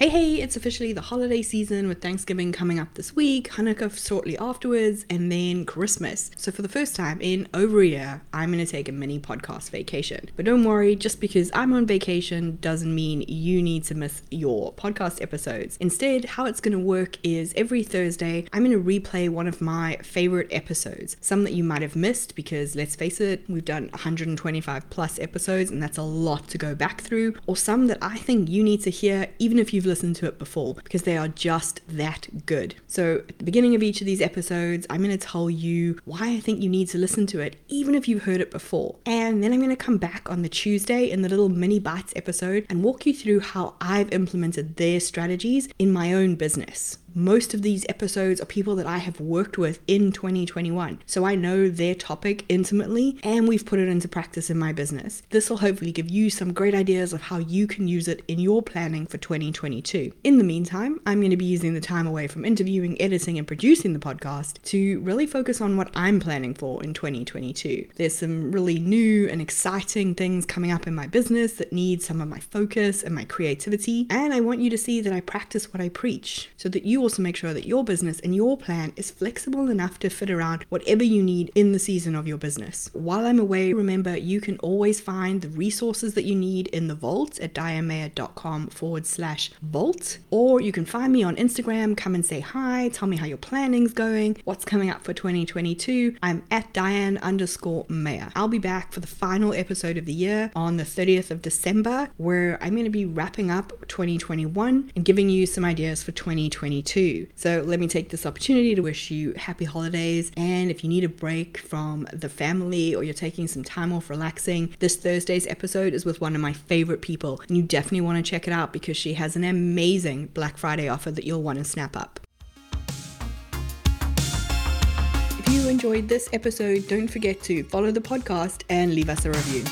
Hey, hey, it's officially the holiday season with Thanksgiving coming up this week, Hanukkah shortly afterwards, and then Christmas. So, for the first time in over a year, I'm going to take a mini podcast vacation. But don't worry, just because I'm on vacation doesn't mean you need to miss your podcast episodes. Instead, how it's going to work is every Thursday, I'm going to replay one of my favorite episodes, some that you might have missed because let's face it, we've done 125 plus episodes, and that's a lot to go back through, or some that I think you need to hear even if you've listened to it before because they are just that good. So, at the beginning of each of these episodes, I'm going to tell you why I think you need to listen to it, even if you've heard it before. And then I'm going to come back on the Tuesday in the little mini bites episode and walk you through how I've implemented their strategies in my own business. Most of these episodes are people that I have worked with in 2021, so I know their topic intimately and we've put it into practice in my business. This will hopefully give you some great ideas of how you can use it in your planning for 2022. In the meantime, I'm going to be using the time away from interviewing, editing, and producing the podcast to really focus on what I'm planning for in 2022. There's some really new and exciting things coming up in my business that need some of my focus and my creativity, and I want you to see that I practice what I preach so that you also make sure that your business and your plan is flexible enough to fit around whatever you need in the season of your business. While I'm away, remember you can always find the resources that you need in the vault at dianemayer.com forward slash vault, or you can find me on Instagram, come and say hi, tell me how your planning's going, what's coming up for 2022. I'm at Diane underscore Mayer. I'll be back for the final episode of the year on the 30th of December, where I'm going to be wrapping up 2021 and giving you some ideas for 2022. So let me take this opportunity to wish you happy holidays. And if you need a break from the family or you're taking some time off relaxing, this Thursday's episode is with one of my favorite people. And you definitely want to check it out because she has an amazing Black Friday offer that you'll want to snap up. If you enjoyed this episode, don't forget to follow the podcast and leave us a review.